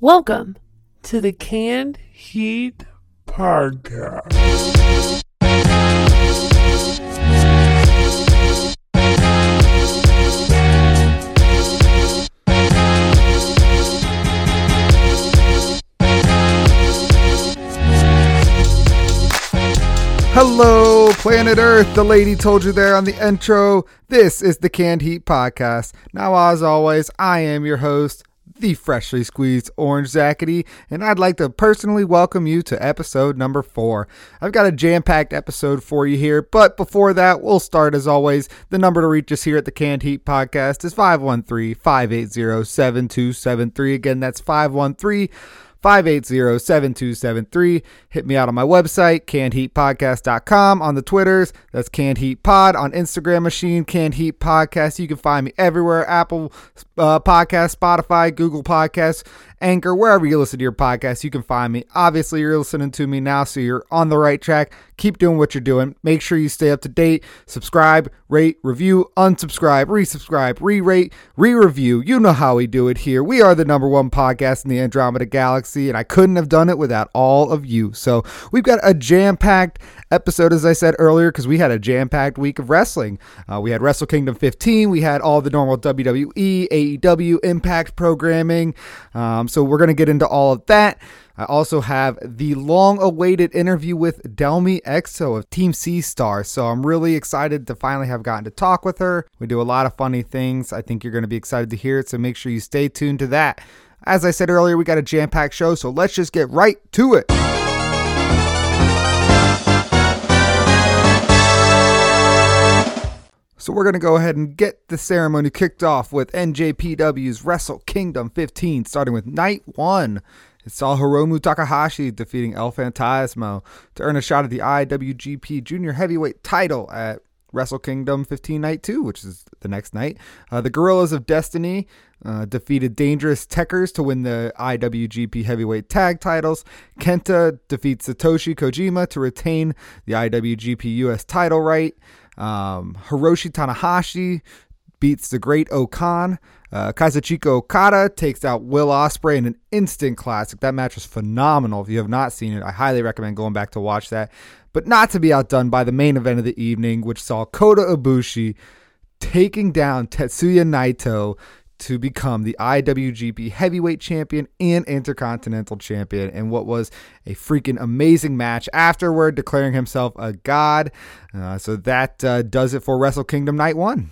Welcome to the Canned Heat Podcast. Hello, planet Earth. The lady told you there on the intro. This is the Canned Heat Podcast. Now, as always, I am your host, the freshly squeezed Orange Zackety, and I'd like to personally welcome you to episode number four. I've got a jam packed episode for you here, but before that, we'll start as always. The number to reach us here at the Canned Heat Podcast is 513 580 7273. Again, that's 513 580 7273. Hit me out on my website, cannedheatpodcast.com, on the Twitters. That's Canned Heat Pod. On Instagram machine, Canned Heat Podcast. You can find me everywhere Apple uh, Podcast, Spotify, Google Podcasts, Anchor, wherever you listen to your podcast, you can find me. Obviously, you're listening to me now, so you're on the right track. Keep doing what you're doing. Make sure you stay up to date. Subscribe, rate, review, unsubscribe, resubscribe, re rate, re review. You know how we do it here. We are the number one podcast in the Andromeda Galaxy, and I couldn't have done it without all of you. So we've got a jam packed episode, as I said earlier, because we had a jam packed week of wrestling. Uh, we had Wrestle Kingdom 15, we had all the normal WWE, AEW, Impact programming. Um, so we're going to get into all of that. I also have the long awaited interview with Delmi Exo of Team Sea Star. So I'm really excited to finally have gotten to talk with her. We do a lot of funny things. I think you're going to be excited to hear it. So make sure you stay tuned to that. As I said earlier, we got a jam packed show. So let's just get right to it. So we're going to go ahead and get the ceremony kicked off with NJPW's Wrestle Kingdom 15, starting with night one. It saw Hiromu Takahashi defeating El Phantasmo to earn a shot at the IWGP Junior Heavyweight title at Wrestle Kingdom 15 Night 2, which is the next night. Uh, the Guerrillas of Destiny uh, defeated Dangerous Tekkers to win the IWGP Heavyweight Tag titles. Kenta defeats Satoshi Kojima to retain the IWGP US title right. Um, Hiroshi Tanahashi beats the Great O-Khan. Uh, Kazuchika Okada takes out Will Ospreay in an instant classic. That match was phenomenal. If you have not seen it, I highly recommend going back to watch that. But not to be outdone by the main event of the evening, which saw Kota Ibushi taking down Tetsuya Naito to become the IWGP Heavyweight Champion and Intercontinental Champion in what was a freaking amazing match. Afterward, declaring himself a god. Uh, so that uh, does it for Wrestle Kingdom Night 1.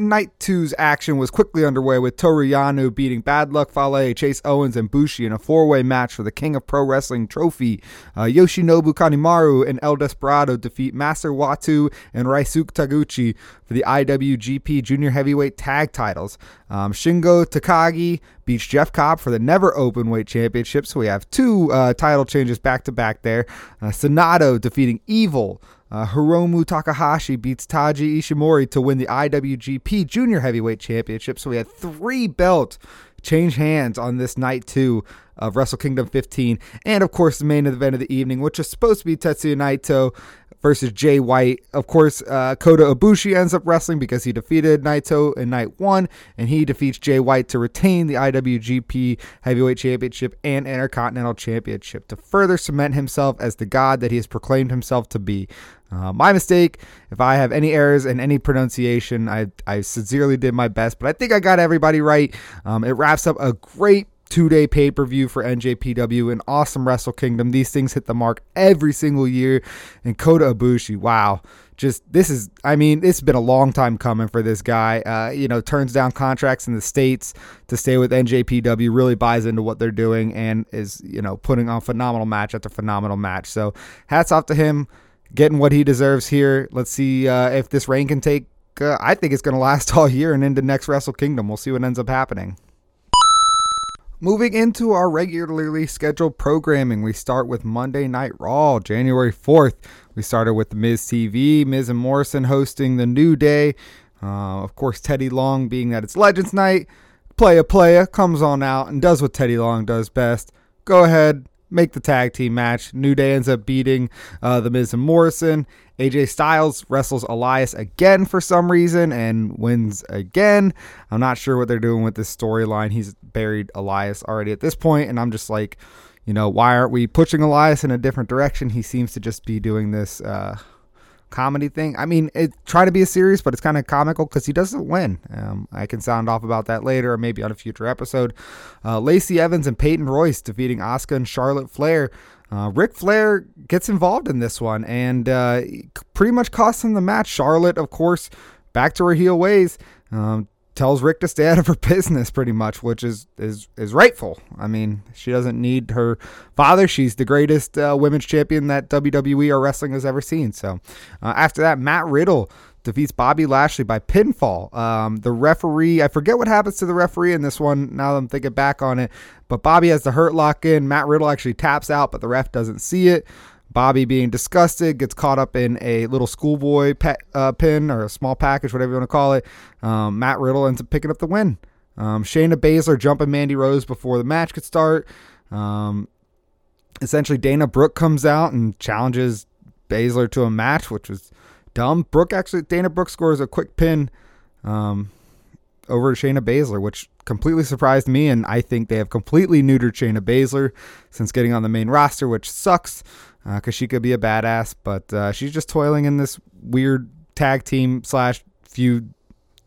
Night 2's action was quickly underway with Toru Yano beating Bad Luck Fale, Chase Owens, and Bushi in a four way match for the King of Pro Wrestling trophy. Uh, Yoshinobu Kanemaru and El Desperado defeat Master Wato and Ryusuke Taguchi for the IWGP Junior Heavyweight Tag titles. Um, Shingo Takagi beats Jeff Cobb for the Never Openweight Championship, so we have two uh, title changes back to back there. Uh, Sanada defeating Evil. Uh, Hiromu Takahashi beats Taiji Ishimori to win the IWGP Junior Heavyweight Championship. So we had three belts change hands on this night two of Wrestle Kingdom 15. And of course, the main event of the evening, which is supposed to be Tetsuya Naito versus Jay White. Of course, uh, Kota Ibushi ends up wrestling because he defeated Naito in night one, and he defeats Jay White to retain the IWGP Heavyweight Championship and Intercontinental Championship to further cement himself as the god that he has proclaimed himself to be. Uh, my mistake. If I have any errors in any pronunciation, I, I sincerely did my best, but I think I got everybody right. Um, it wraps up a great two day pay per view for NJPW, an awesome Wrestle Kingdom. These things hit the mark every single year. And Kota Ibushi, wow. Just this is, I mean, it's been a long time coming for this guy. Uh, you know, turns down contracts in the States to stay with NJPW, really buys into what they're doing, and is, you know, putting on phenomenal match after phenomenal match. So hats off to him getting what he deserves here. Let's see uh, if this reign can take. Uh, I think it's going to last all year and into next Wrestle Kingdom. We'll see what ends up happening. Moving into our regularly scheduled programming, we start with Monday Night Raw, January 4th. We started with Miz TV, Miz and Morrison hosting the New Day. Uh, of course, Teddy Long, being that it's Legends Night, Playa Playa comes on out and does what Teddy Long does best. Go ahead, make the tag team match. New Day ends up beating uh, The Miz and Morrison. AJ Styles wrestles Elias again for some reason and wins again. I'm not sure what they're doing with this storyline. He's buried Elias already at this point, and I'm just like, you know, why aren't we pushing Elias in a different direction? He seems to just be doing this. Uh, comedy thing. I mean, it try to be a serious, but it's kind of comical because he doesn't win. Um, I can sound off about that later, or maybe on a future episode. Uh, Lacey Evans and Peyton Royce defeating Asuka and Charlotte Flair. Uh, Ric Flair gets involved in this one and uh, pretty much costs him the match. Charlotte, of course, back to her heel ways. Um, tells Ric to stay out of her business pretty much, which is is is rightful. I mean, she doesn't need her father. She's the greatest uh, women's champion that WWE or wrestling has ever seen. So uh, after that, Matt Riddle defeats Bobby Lashley by pinfall. Um, the referee, I forget what happens to the referee in this one. Now that I'm thinking back on it, but Bobby has the hurt lock in. Matt Riddle actually taps out, but the ref doesn't see it. Bobby, being disgusted, gets caught up in a little schoolboy pet, uh, pin or a small package, whatever you want to call it. Um, Matt Riddle ends up picking up the win. Um, Shayna Baszler jumping Mandy Rose before the match could start. Um, essentially, Dana Brooke comes out and challenges Baszler to a match, which was dumb. Brooke actually, Dana Brooke scores a quick pin um, over Shayna Baszler, which completely surprised me. And I think they have completely neutered Shayna Baszler since getting on the main roster, which sucks because uh, she could be a badass, but uh, she's just toiling in this weird tag team slash feud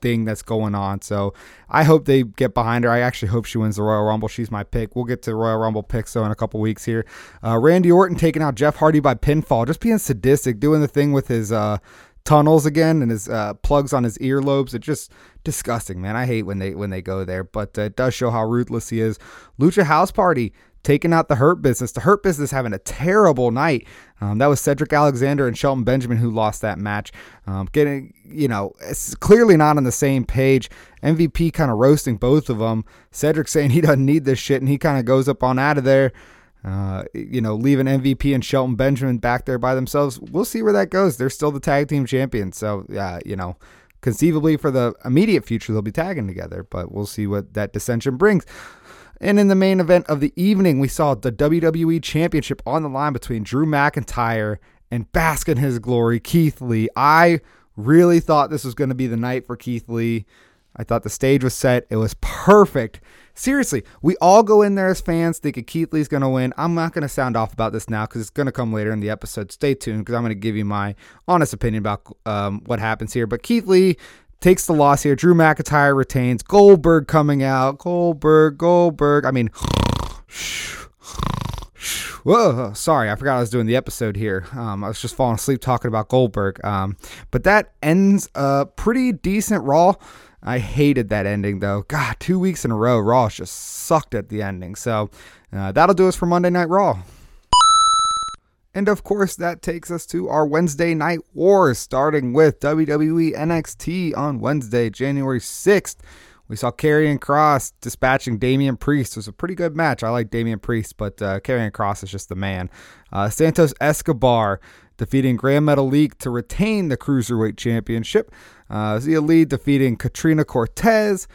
thing that's going on. So I hope they get behind her. I actually hope she wins the Royal Rumble. She's my pick. We'll get to Royal Rumble picks though in a couple weeks here. Uh, Randy Orton taking out Jeff Hardy by pinfall, just being sadistic, doing the thing with his uh, tunnels again and his uh, plugs on his earlobes. It's just disgusting, man. I hate when they when they go there, but uh, it does show how ruthless he is. Lucha House Party taking out the Hurt Business. The Hurt Business having a terrible night. Um, that was Cedric Alexander and Shelton Benjamin who lost that match. Um, getting, you know, it's clearly not on the same page. MVP kind of roasting both of them. Cedric saying he doesn't need this shit, and he kind of goes up on out of there. Uh, you know, leaving MVP and Shelton Benjamin back there by themselves. We'll see where that goes. They're still the tag team champions. So, yeah, you know, conceivably for the immediate future, they'll be tagging together, but we'll see what that dissension brings. And in the main event of the evening, we saw the WWE Championship on the line between Drew McIntyre and bask in his glory, Keith Lee. I really thought this was going to be the night for Keith Lee. I thought the stage was set. It was perfect. Seriously, we all go in there as fans thinking Keith Lee's going to win. I'm not going to sound off about this now because it's going to come later in the episode. Stay tuned because I'm going to give you my honest opinion about um, what happens here. But Keith Lee takes the loss here. Drew McIntyre retains. Goldberg coming out. Goldberg, Goldberg. I mean, whoa, sorry, I forgot I was doing the episode here. Um, I was just falling asleep talking about Goldberg. Um, but that ends a pretty decent Raw. I hated that ending though. God, two weeks in a row, Raw just sucked at the ending. So uh, that'll do us for Monday Night Raw. And of course, that takes us to our Wednesday Night Wars, starting with WWE NXT on Wednesday, January 6th. We saw Karrion Kross dispatching Damian Priest. It was a pretty good match. I like Damian Priest, but uh, Karrion Kross is just the man. Uh, Santos Escobar defeating Gran Metalik to retain the Cruiserweight Championship. Uh, Xia Li defeating Katrina Cortez.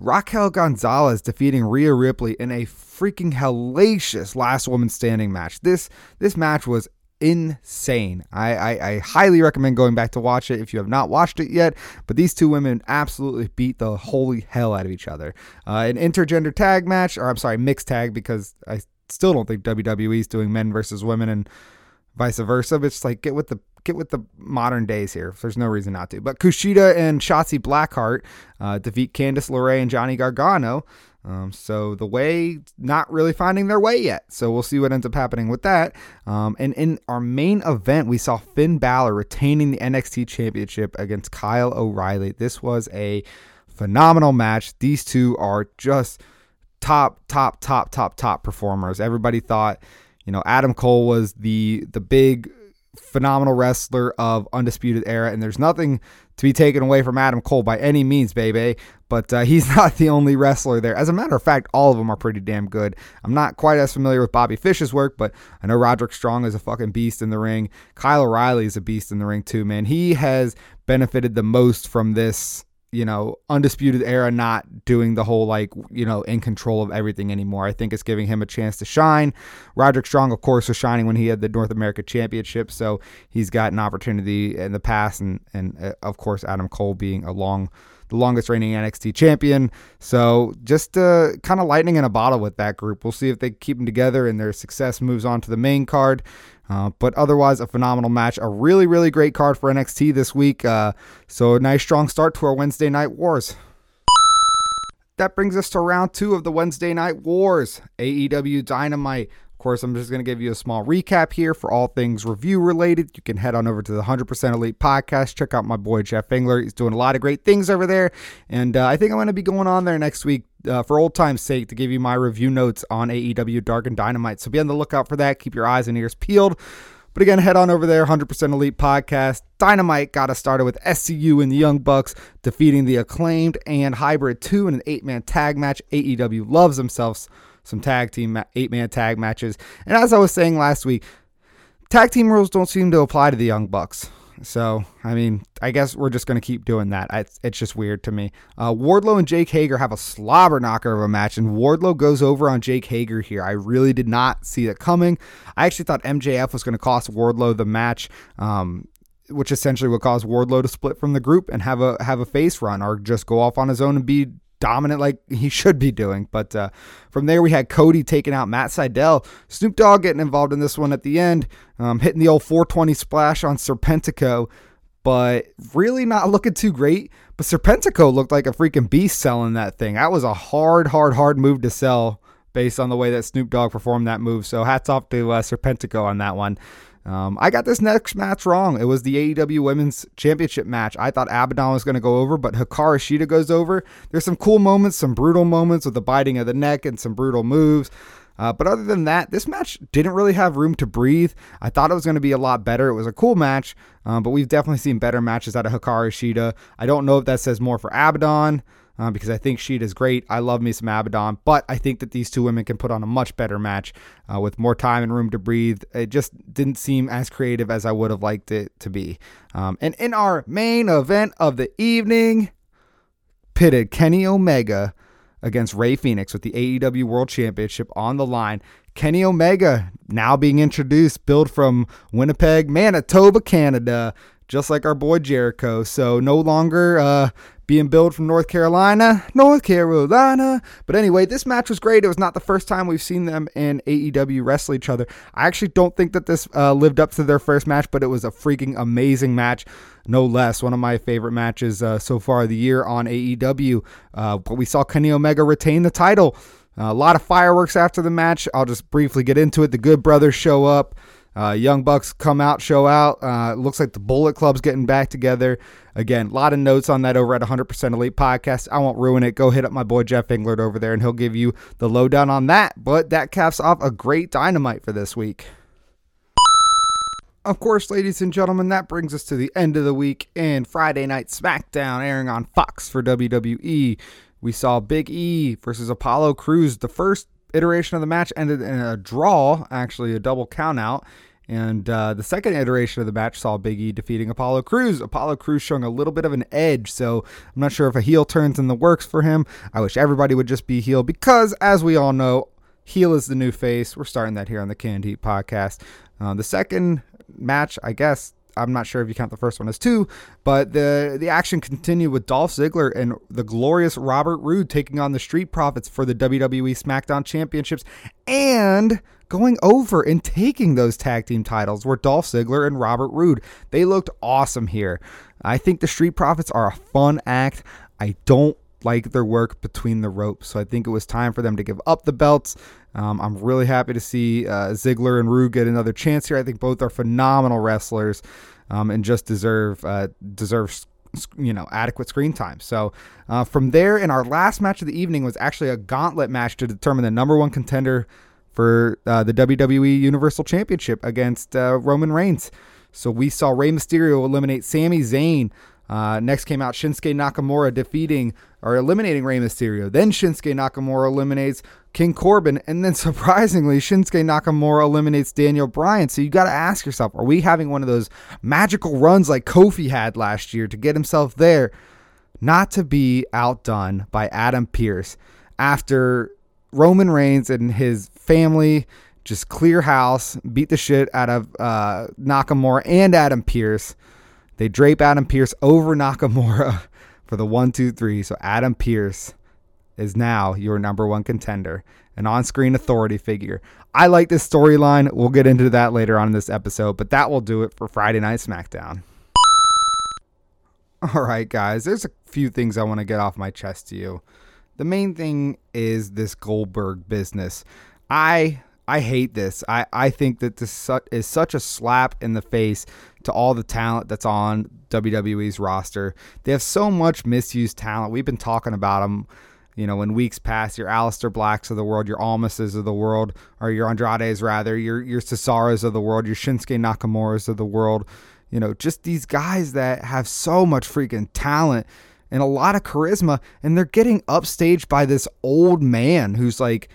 Raquel Gonzalez defeating Rhea Ripley in a freaking hellacious last woman standing match. This this match was insane. I, I, I, highly recommend going back to watch it if you have not watched it yet. But these two women absolutely beat the holy hell out of each other. Uh, an intergender tag match, or I'm sorry, mixed tag, because I still don't think WWE is doing men versus women and vice versa. But it's like get with the get with the modern days here. There's no reason not to. But Kushida and Shotzi Blackheart uh, defeat Candice LeRae and Johnny Gargano. Um, so the way not really finding their way yet. So we'll see what ends up happening with that. Um, and in our main event, we saw Finn Balor retaining the NXT Championship against Kyle O'Reilly. This was a phenomenal match. These two are just top, top, top, top, top performers. Everybody thought, you know, Adam Cole was the the big phenomenal wrestler of Undisputed Era, and there's nothing to be taken away from Adam Cole by any means, baby. But uh, he's not the only wrestler there. As a matter of fact, all of them are pretty damn good. I'm not quite as familiar with Bobby Fish's work, but I know Roderick Strong is a fucking beast in the ring. Kyle O'Reilly is a beast in the ring too, man. He has benefited the most from this you know, undisputed era not doing the whole like, you know, in control of everything anymore. I think it's giving him a chance to shine. Roderick Strong, of course, was shining when he had the North America Championship, so he's got an opportunity in the past, and and uh, of course Adam Cole being a long the longest reigning NXT champion. So just uh, kind of lightning in a bottle with that group. We'll see if they keep them together and their success moves on to the main card. Uh, but otherwise, a phenomenal match. A really, really great card for NXT this week. Uh, so a nice, strong start to our Wednesday Night Wars. That brings us to round two of the Wednesday Night Wars. AEW Dynamite course, I'm just going to give you a small recap here for all things review related. You can head on over to the 100% Elite podcast. Check out my boy Jeff Engler. He's doing a lot of great things over there. And uh, I think I'm going to be going on there next week uh, for old time's sake to give you my review notes on AEW Dark and Dynamite. So be on the lookout for that. Keep your eyes and ears peeled. But again, head on over there, 100% Elite Podcast. Dynamite got us started with SCU and the Young Bucks defeating the Acclaimed and Hybrid 2 in an eight man tag match. AEW loves themselves some tag team eight man tag matches. And as I was saying last week, tag team rules don't seem to apply to the Young Bucks. So, I mean, I guess we're just going to keep doing that. It's, just weird to me. Uh, Wardlow and Jake Hager have a slobber knocker of a match, and Wardlow goes over on Jake Hager here. I really did not see it coming. I actually thought MJF was going to cost Wardlow the match. Um, which essentially would cause Wardlow to split from the group and have a have a face run or just go off on his own and be dominant like he should be doing. But uh, from there, we had Cody taking out Matt Sydal. Snoop Dogg getting involved in this one at the end, um, hitting the old 420 splash on Serpentico, but really not looking too great. But Serpentico looked like a freaking beast selling that thing. That was a hard, hard, hard move to sell based on the way that Snoop Dogg performed that move. So hats off to uh, Serpentico on that one. Um, I got this next match wrong. It was the AEW Women's Championship match. I thought Abaddon was going to go over, but Hikaru Shida goes over. There's some cool moments, some brutal moments with the biting of the neck and some brutal moves. Uh, but other than that, this match didn't really have room to breathe. I thought it was going to be a lot better. It was a cool match, um, but we've definitely seen better matches out of Hikaru Shida. I don't know if that says more for Abaddon uh, because I think Shida is great. I love me some Abaddon, but I think that these two women can put on a much better match uh, with more time and room to breathe. It just didn't seem as creative as I would have liked it to be. Um, and in our main event of the evening, pitted Kenny Omega against Rey Fenix with the AEW World Championship on the line. Kenny Omega now being introduced, billed from Winnipeg, Manitoba, Canada, just like our boy Jericho. So no longer uh, being billed from North Carolina, North Carolina. But anyway, this match was great. It was not the first time we've seen them in AEW wrestle each other. I actually don't think that this uh, lived up to their first match, but it was a freaking amazing match, no less. One of my favorite matches uh, so far the year on AEW. Uh, but we saw Kenny Omega retain the title. a lot of fireworks after the match. I'll just briefly get into it. The Good Brothers show up. Uh, Young Bucks come out, show out. Uh, looks like the Bullet Club's getting back together. Again, a lot of notes on that over at 100% Elite Podcast. I won't ruin it. Go hit up my boy Jeff Englert over there, and he'll give you the lowdown on that. But that caps off a great dynamite for this week. Of course, ladies and gentlemen, that brings us to the end of the week and Friday Night SmackDown airing on Fox for WWE. We saw Big E versus Apollo Crews. The first iteration of the match ended in a draw, actually a double countout. And uh, the second iteration of the match saw Big E defeating Apollo Crews. Apollo Crews showing a little bit of an edge, so I'm not sure if a heel turns in the works for him. I wish everybody would just be heel because, as we all know, heel is the new face. We're starting that here on the Canned Heat podcast. Uh, the second match, I guess, I'm not sure if you count the first one as two, but the the action continued with Dolph Ziggler and the glorious Robert Roode taking on the Street Profits for the WWE SmackDown Championships and going over and taking those tag team titles were Dolph Ziggler and Robert Roode. They looked awesome here. I think the Street Profits are a fun act. I don't like their work between the ropes, so I think it was time for them to give up the belts. Um, I'm really happy to see uh, Ziggler and Roode get another chance here. I think both are phenomenal wrestlers um, and just deserve uh, deserve you know adequate screen time. So uh, from there, in our last match of the evening was actually a gauntlet match to determine the number one contender for uh, the WWE Universal Championship against uh, Roman Reigns. So we saw Rey Mysterio eliminate Sami Zayn. Uh, next came out Shinsuke Nakamura defeating or eliminating Rey Mysterio. Then Shinsuke Nakamura eliminates King Corbin. And then surprisingly, Shinsuke Nakamura eliminates Daniel Bryan. So you got to ask yourself are we having one of those magical runs like Kofi had last year to get himself there? not to be outdone by Adam Pearce after Roman Reigns and his family just clear house, beat the shit out of uh, Nakamura and Adam Pearce. They drape Adam Pearce over Nakamura for the one, two, three. So Adam Pearce is now your number one contender, an on screen authority figure. I like this storyline. We'll get into that later on in this episode, but that will do it for Friday Night SmackDown. All right, guys, there's a few things I want to get off my chest to you. The main thing is this Goldberg business. I I hate this. I, I think that this is such a slap in the face to all the talent that's on WWE's roster. They have so much misused talent. We've been talking about them, you know, in weeks past. Your Aleister Blacks of the world, your Almases of the world, or your Andrades rather, your your Cesaros of the world, your Shinsuke Nakamura's of the world. You know, just these guys that have so much freaking talent and a lot of charisma, and they're getting upstaged by this old man who's like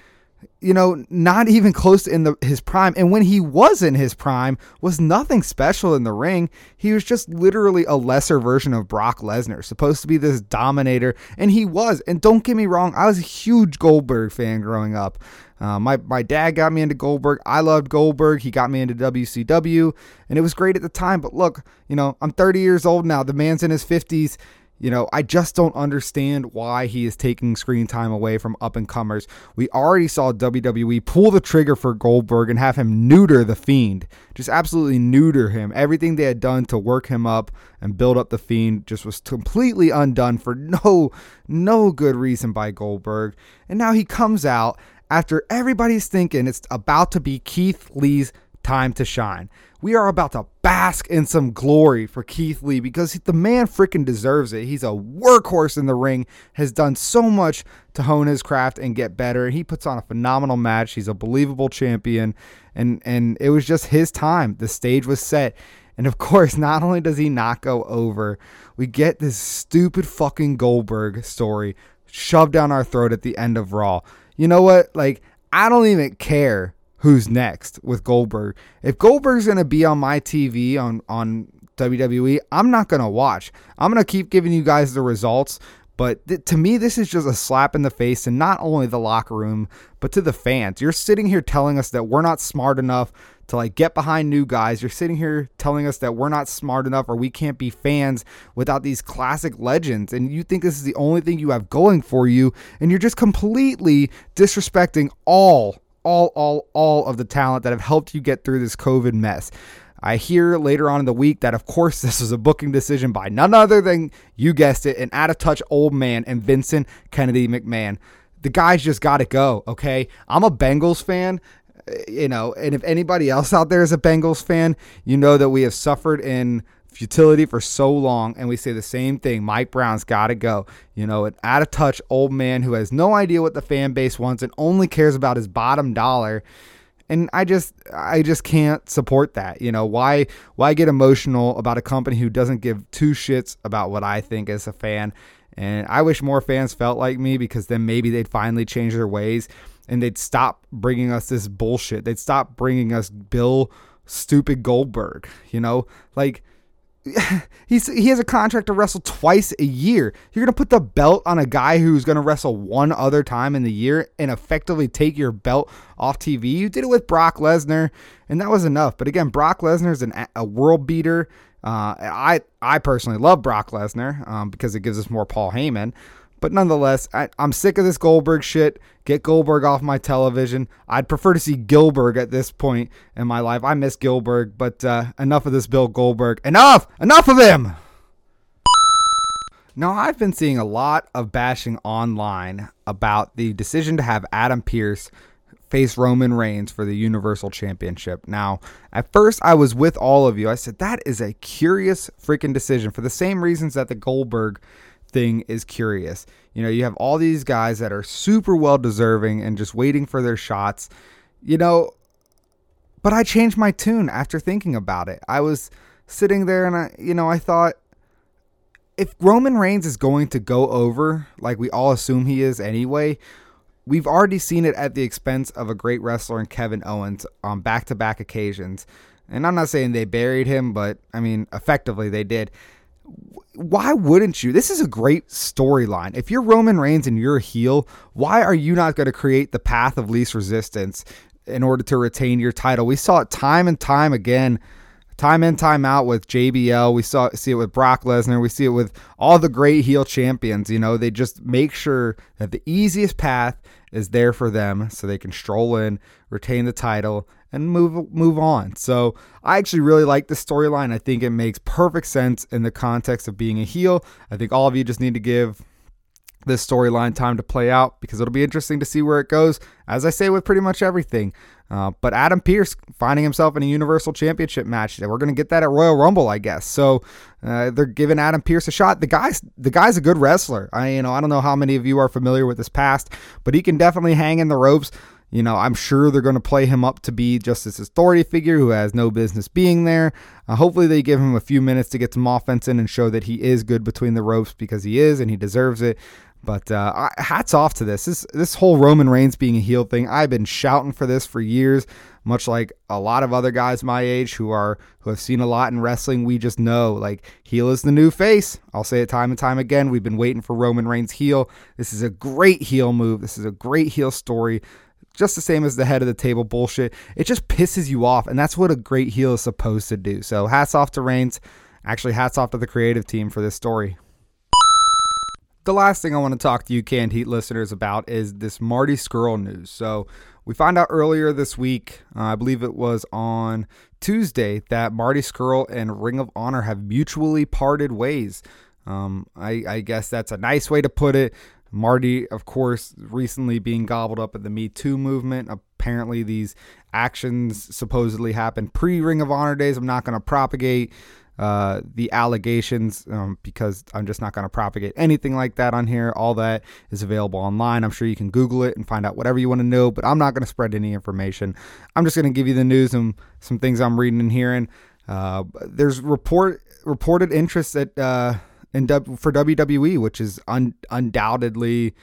you know, not even close to in the, his prime. And when he was in his prime, was nothing special in the ring. He was just literally a lesser version of Brock Lesnar, supposed to be this dominator, and he was. And don't get me wrong, I was a huge Goldberg fan growing up. Uh, my my dad got me into Goldberg. I loved Goldberg. He got me into WCW, and it was great at the time. But look, you know, I'm 30 years old now. The man's in his 50s you know, I just don't understand why he is taking screen time away from up and comers. We already saw WWE pull the trigger for Goldberg and have him neuter the Fiend. Just absolutely neuter him. Everything they had done to work him up and build up the Fiend just was completely undone for no no good reason by Goldberg. And now he comes out after everybody's thinking it's about to be Keith Lee's time to shine. We are about to bask in some glory for Keith Lee because the man freaking deserves it. He's a workhorse in the ring, has done so much to hone his craft and get better. He puts on a phenomenal match. He's a believable champion, and and it was just his time. The stage was set. And of course, not only does he not go over, we get this stupid fucking Goldberg story shoved down our throat at the end of Raw. You know what? Like, I don't even care who's next with Goldberg. If Goldberg's going to be on my TV on on WWE, I'm not going to watch. I'm going to keep giving you guys the results, but th- to me this is just a slap in the face and not only the locker room, but to the fans. You're sitting here telling us that we're not smart enough to like get behind new guys. You're sitting here telling us that we're not smart enough or we can't be fans without these classic legends. And you think this is the only thing you have going for you. And you're just completely disrespecting all all, all, all of the talent that have helped you get through this COVID mess. I hear later on in the week that, of course, this was a booking decision by none other than, you guessed it, an out of touch old man and Vincent Kennedy McMahon. The guy's just got to go, okay? I'm a Bengals fan, eh, you know, and if anybody else out there is a Bengals fan, you know that we have suffered in futility for so long, and we say the same thing. Mike Brown's got to go. You know, an out of touch old man who has no idea what the fan base wants and only cares about his bottom dollar. And I just, I just can't support that. You know, why, why get emotional about a company who doesn't give two shits about what I think as a fan? And I wish more fans felt like me because then maybe they'd finally change their ways and they'd stop bringing us this bullshit. They'd stop bringing us Bill stupid Goldberg. You know, like he's he has a contract to wrestle twice a year. You're gonna put the belt on a guy who's gonna wrestle one other time in the year and effectively take your belt off TV. You did it with Brock Lesnar, and that was enough. But again, Brock Lesnar is a world beater. Uh, I I personally love Brock Lesnar um, because it gives us more Paul Heyman. But nonetheless, I, am sick of this Goldberg shit. Get Goldberg off my television. I'd prefer to see Gilbert at this point in my life. I miss Gilbert, but uh, enough of this Bill Goldberg. Enough! Enough of him! Now, I've been seeing a lot of bashing online about the decision to have Adam Pearce face Roman Reigns for the Universal Championship. Now, at first, I was with all of you. I said, that is a curious freaking decision for the same reasons that the Goldberg thing is curious. You know, you have all these guys that are super well deserving and just waiting for their shots. You know, but I changed my tune after thinking about it. I was sitting there and I, you know, I thought if Roman Reigns is going to go over like we all assume he is anyway, we've already seen it at the expense of a great wrestler in Kevin Owens on back-to-back occasions. And I'm not saying they buried him, but I mean, effectively they did. Why wouldn't you? This is a great storyline. If you're Roman Reigns and you're a heel, why are you not going to create the path of least resistance in order to retain your title? We saw it time and time again, time in, time out with JBL. We saw see it with Brock Lesnar. We see it with all the great heel champions. You know, they just make sure that the easiest path is there for them so they can stroll in, retain the title, and move move on. So I actually really like the storyline. I think it makes perfect sense in the context of being a heel. I think all of you just need to give this storyline time to play out because it'll be interesting to see where it goes. As I say with pretty much everything. Uh, but Adam Pearce finding himself in a Universal Championship match. We're going to get that at Royal Rumble, I guess. So uh, they're giving Adam Pearce a shot. The guy's the guy's a good wrestler. I you know I don't know how many of you are familiar with his past, but he can definitely hang in the ropes. You know, I'm sure they're going to play him up to be just this authority figure who has no business being there. Uh, hopefully, they give him a few minutes to get some offense in and show that he is good between the ropes because he is and he deserves it. But uh, hats off to this. This this whole Roman Reigns being a heel thing. I've been shouting for this for years, much like a lot of other guys my age who are who have seen a lot in wrestling. We just know like heel is the new face. I'll say it time and time again. We've been waiting for Roman Reigns heel. This is a great heel move. This is a great heel story just the same as the head of the table bullshit. It just pisses you off, and that's what a great heel is supposed to do. So hats off to Reigns. Actually, hats off to the creative team for this story. The last thing I want to talk to you canned heat listeners about is this Marty Scurll news. So we found out earlier this week, uh, I believe it was on Tuesday, that Marty Scurll and Ring of Honor have mutually parted ways. Um, I, I, guess that's a nice way to put it. Marty, of course, recently being gobbled up at the Me Too movement. Apparently, these actions supposedly happened pre Ring of Honor days. I'm not going to propagate uh, the allegations um, because I'm just not going to propagate anything like that on here. All that is available online. I'm sure you can Google it and find out whatever you want to know, but I'm not going to spread any information. I'm just going to give you the news and some things I'm reading and hearing. Uh, there's report reported interest that. Uh, in for WWE, which is un, undoubtedly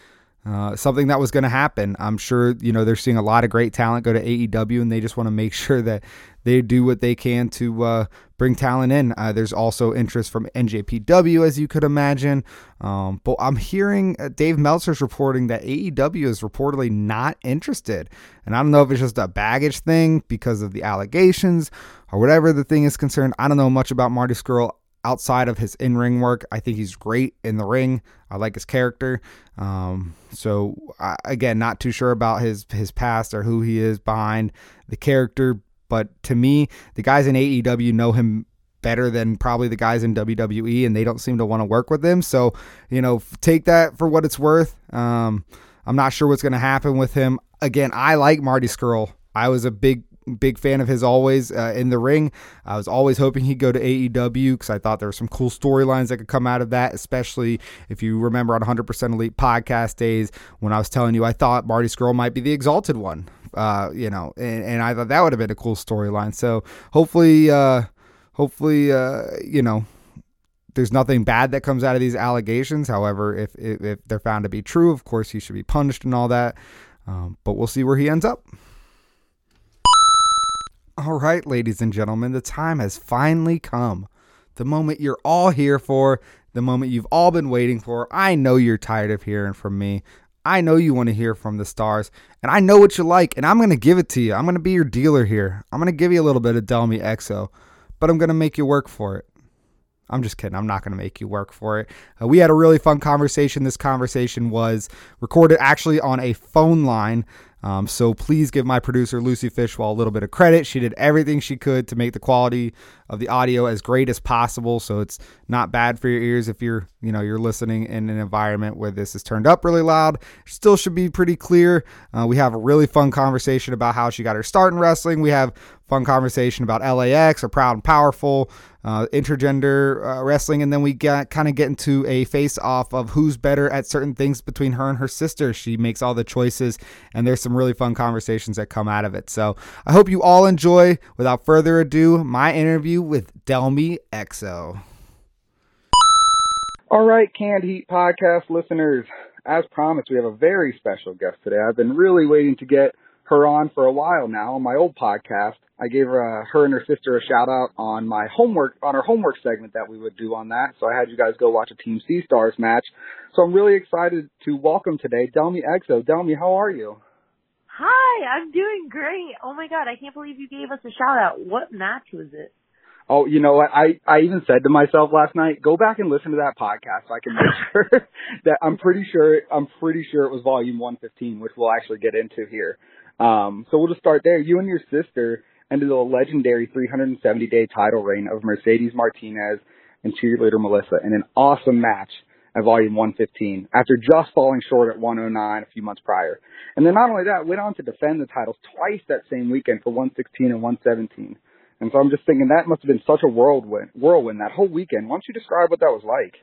uh, something that was going to happen. I'm sure you know they're seeing a lot of great talent go to AEW, and they just want to make sure that they do what they can to uh, bring talent in. Uh, there's also interest from NJPW, as you could imagine. Um, but I'm hearing uh, Dave Meltzer's reporting that AEW is reportedly not interested, and I don't know if it's just a baggage thing because of the allegations or whatever the thing is concerned. I don't know much about Marty Scurll outside of his in ring work. I think he's great in the ring. I like his character. Um, so I, again, not too sure about his his past or who he is behind the character. But to me, the guys in AEW know him better than probably the guys in WWE, and they don't seem to want to work with him. So you know, take that for what it's worth. Um, I'm not sure what's going to happen with him. Again, I like Marty Scurll. I was a big big fan of his always uh, in the ring. I was always hoping he'd go to AEW because I thought there were some cool storylines that could come out of that, especially if you remember on 100% Elite podcast days when I was telling you I thought Marty Scurll might be the exalted one. Uh, you know, and, and, I thought that would have been a cool storyline. So hopefully, uh, hopefully, uh, you know, there's nothing bad that comes out of these allegations. However, if, if, if they're found to be true, of course, he should be punished and all that. Um, but we'll see where he ends up. All right, ladies and gentlemen, the time has finally come. The moment you're all here for, the moment you've all been waiting for. I know you're tired of hearing from me. I know you want to hear from the stars, and I know what you like, and I'm going to give it to you. I'm going to be your dealer here. I'm going to give you a little bit of Delmi Exo, but I'm going to make you work for it. I'm just kidding. I'm not going to make you work for it. Uh, we had a really fun conversation. This conversation was recorded actually on a phone line um, so please give my producer Lucy Fishwell a little bit of credit. She did everything she could to make the quality of the audio as great as possible, so it's not bad for your ears if you're you know you're listening in an environment where this is turned up really loud. Still should be pretty clear. Uh, we have a really fun conversation about how she got her start in wrestling. We have fun conversation about LAX or Proud and Powerful uh, intergender uh, wrestling, and then we get kind of get into a face off of who's better at certain things between her and her sister. She makes all the choices, and there's some really fun conversations that come out of it. So I hope you all enjoy. Without further ado, my interview with Delmi Exo. All right, Canned Heat podcast listeners. As promised, we have a very special guest today. I've been really waiting to get her on for a while now on my old podcast. I gave her, uh, her and her sister a shout out on my homework on our homework segment that we would do on that. So I had you guys go watch a Team Sea Stars match. So I'm really excited to welcome today Delmi Exo. Delmi, how are you? Hi, I'm doing great. Oh my god, I can't believe you gave us a shout out. What match was it? Oh, you know what? I I even said to myself last night, go back and listen to that podcast so I can make sure that I'm pretty sure I'm pretty sure it was volume 115, which we'll actually get into here. Um, so we'll just start there. You and your sister ended a legendary 370 day title reign of Mercedes Martinez and cheerleader Melissa in an awesome match at volume 115 after just falling short at 109 a few months prior. And then not only that, went on to defend the titles twice that same weekend for 116 and 117. And so I'm just thinking that must have been such a whirlwind, whirlwind that whole weekend. Why don't you describe what that was like?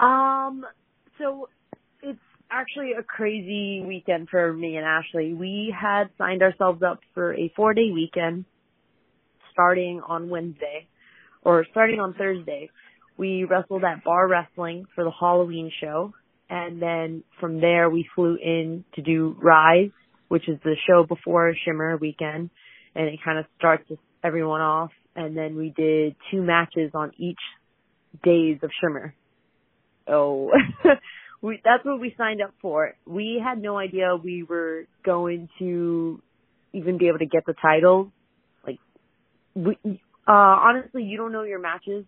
Um, so actually a crazy weekend for me and Ashley. We had signed ourselves up for a four day weekend starting on Wednesday or starting on Thursday. We wrestled at Bar Wrestling for the Halloween show. And then from there we flew in to do Rise, which is the show before Shimmer weekend and it kind of starts everyone off. And then we did two matches on each days of Shimmer. Oh, we, that's what we signed up for. We had no idea we were going to even be able to get the title. Like, we, uh, honestly, you don't know your matches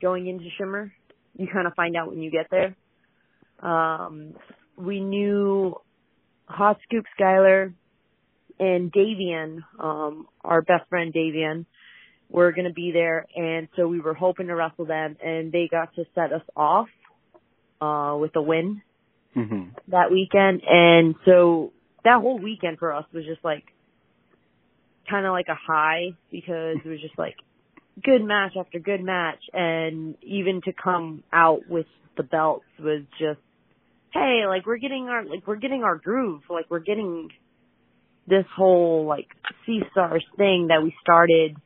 going into Shimmer. You kind of find out when you get there. Um, we knew Hot Scoop Skyler and Davian, um, our best friend Davian, were going to be there, and so we were hoping to wrestle them, and they got to set us off uh, with a win mm-hmm. that weekend, and so that whole weekend for us was just like kind of like a high because it was just like good match after good match, and even to come out with the belts was just hey, like we're getting our like we're getting our groove, like we're getting this whole like sea stars thing that we started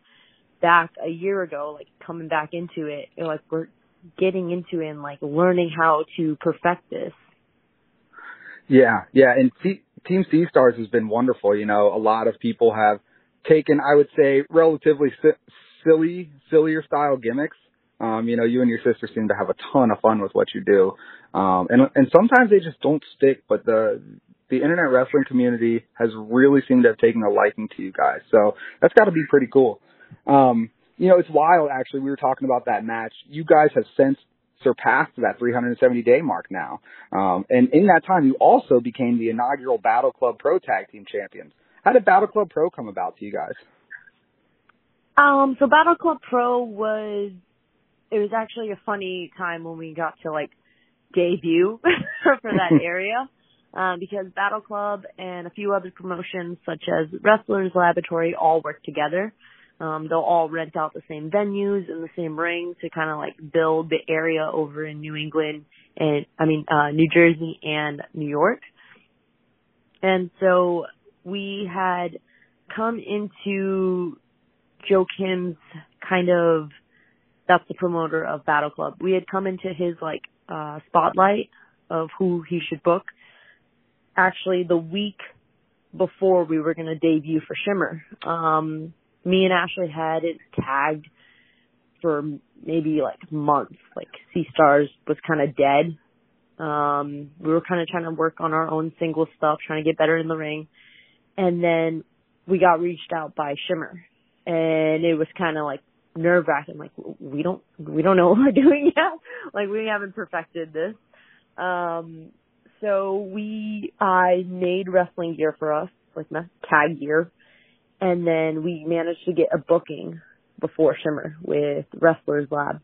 back a year ago, like coming back into it, like we're getting into and like learning how to perfect this. Yeah, yeah, and T- Team Sea Stars has been wonderful. You know, a lot of people have taken, I would say, relatively si- silly, sillier style gimmicks. Um, you know, you and your sister seem to have a ton of fun with what you do, um, and and sometimes they just don't stick. But the the internet wrestling community has really seemed to have taken a liking to you guys. So that's got to be pretty cool. Um, you know, it's wild actually. We were talking about that match. You guys have since surpassed that 370 day mark now. Um, and in that time, you also became the inaugural Battle Club Pro Tag Team Champions. How did Battle Club Pro come about to you guys? Um, so Battle Club Pro was, it was actually a funny time when we got to like debut for that area um, because Battle Club and a few other promotions such as Wrestlers Laboratory all work together. Um, they'll all rent out the same venues and the same ring to kind of like build the area over in New England and I mean uh, New Jersey and New York. And so we had come into Joe Kim's kind of that's the promoter of Battle Club. We had come into his like uh spotlight of who he should book actually the week before we were going to debut for Shimmer. Um, me and Ashley had it tagged for maybe like months. Like Sea Stars was kind of dead. Um, we were kind of trying to work on our own single stuff, trying to get better in the ring. And then we got reached out by Shimmer and it was kind of like nerve wracking. Like we don't, we don't know what we're doing yet. Like we haven't perfected this. Um, so we, I made wrestling gear for us, like tag gear, and then we managed to get a booking before Shimmer with Wrestlers Lab.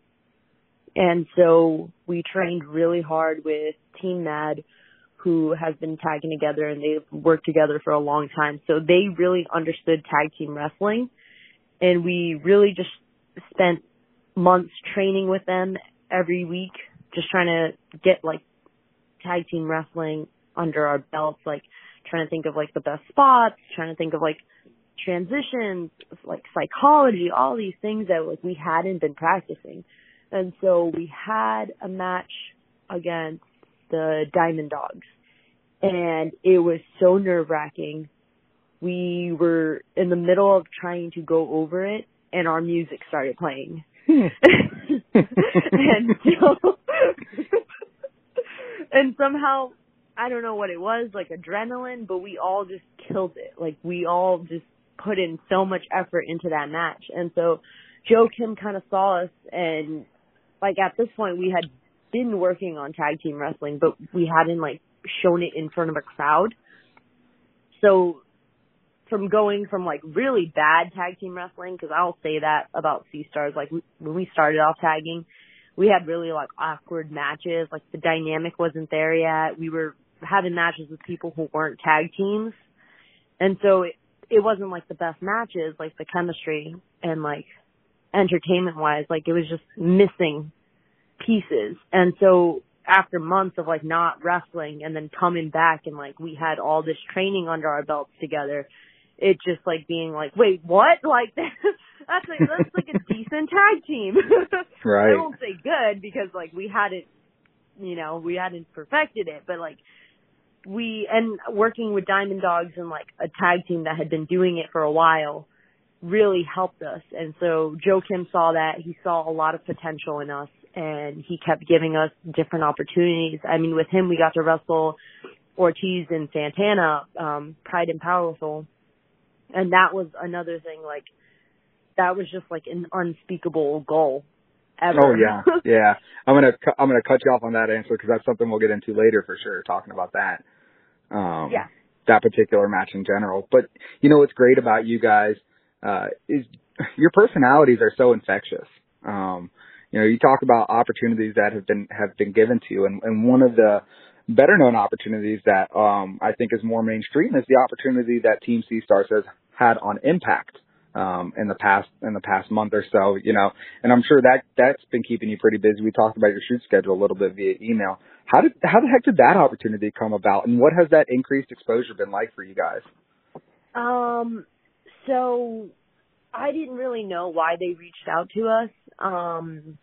And so we trained really hard with Team Mad, who has been tagging together and they've worked together for a long time. So they really understood tag team wrestling and we really just spent months training with them every week, just trying to get like tag team wrestling under our belts, like trying to think of like the best spots, trying to think of like transitions, like psychology, all these things that like we hadn't been practicing. And so we had a match against the Diamond Dogs and it was so nerve wracking we were in the middle of trying to go over it and our music started playing. Hmm. and so, and somehow, I don't know what it was, like adrenaline, but we all just killed it. Like we all just put in so much effort into that match. And so Joe Kim kind of saw us and like at this point we had been working on tag team wrestling, but we hadn't like shown it in front of a crowd. So from going from like really bad tag team wrestling, because I'll say that about Sea Stars, like when we started off tagging, we had really like awkward matches. Like the dynamic wasn't there yet. We were having matches with people who weren't tag teams, and so it, it wasn't like the best matches, like the chemistry and like entertainment wise, like it was just missing pieces. And so after months of like not wrestling and then coming back and like we had all this training under our belts together, it just like being like, wait, what? Like that's like that's like a decent tag team. right. I won't say good because like we hadn't, you know, we hadn't perfected it, but like we and working with Diamond Dogs and like a tag team that had been doing it for a while really helped us. And so Joe Kim saw that. He saw a lot of potential in us and he kept giving us different opportunities. I mean, with him, we got to wrestle Ortiz and Santana, um, Proud and Powerful. And that was another thing, like, that was just like an unspeakable goal. Ever. Oh yeah, yeah. I'm gonna I'm gonna cut you off on that answer because that's something we'll get into later for sure. Talking about that. Um, yeah. That particular match in general, but you know what's great about you guys uh, is your personalities are so infectious. Um, you know, you talk about opportunities that have been have been given to you, and, and one of the better known opportunities that um, I think is more mainstream is the opportunity that Team Sea Stars has had on Impact um, in the past in the past month or so. You know, and I'm sure that that's been keeping you pretty busy. We talked about your shoot schedule a little bit via email. How did how the heck did that opportunity come about, and what has that increased exposure been like for you guys? Um, so I didn't really know why they reached out to us. Um,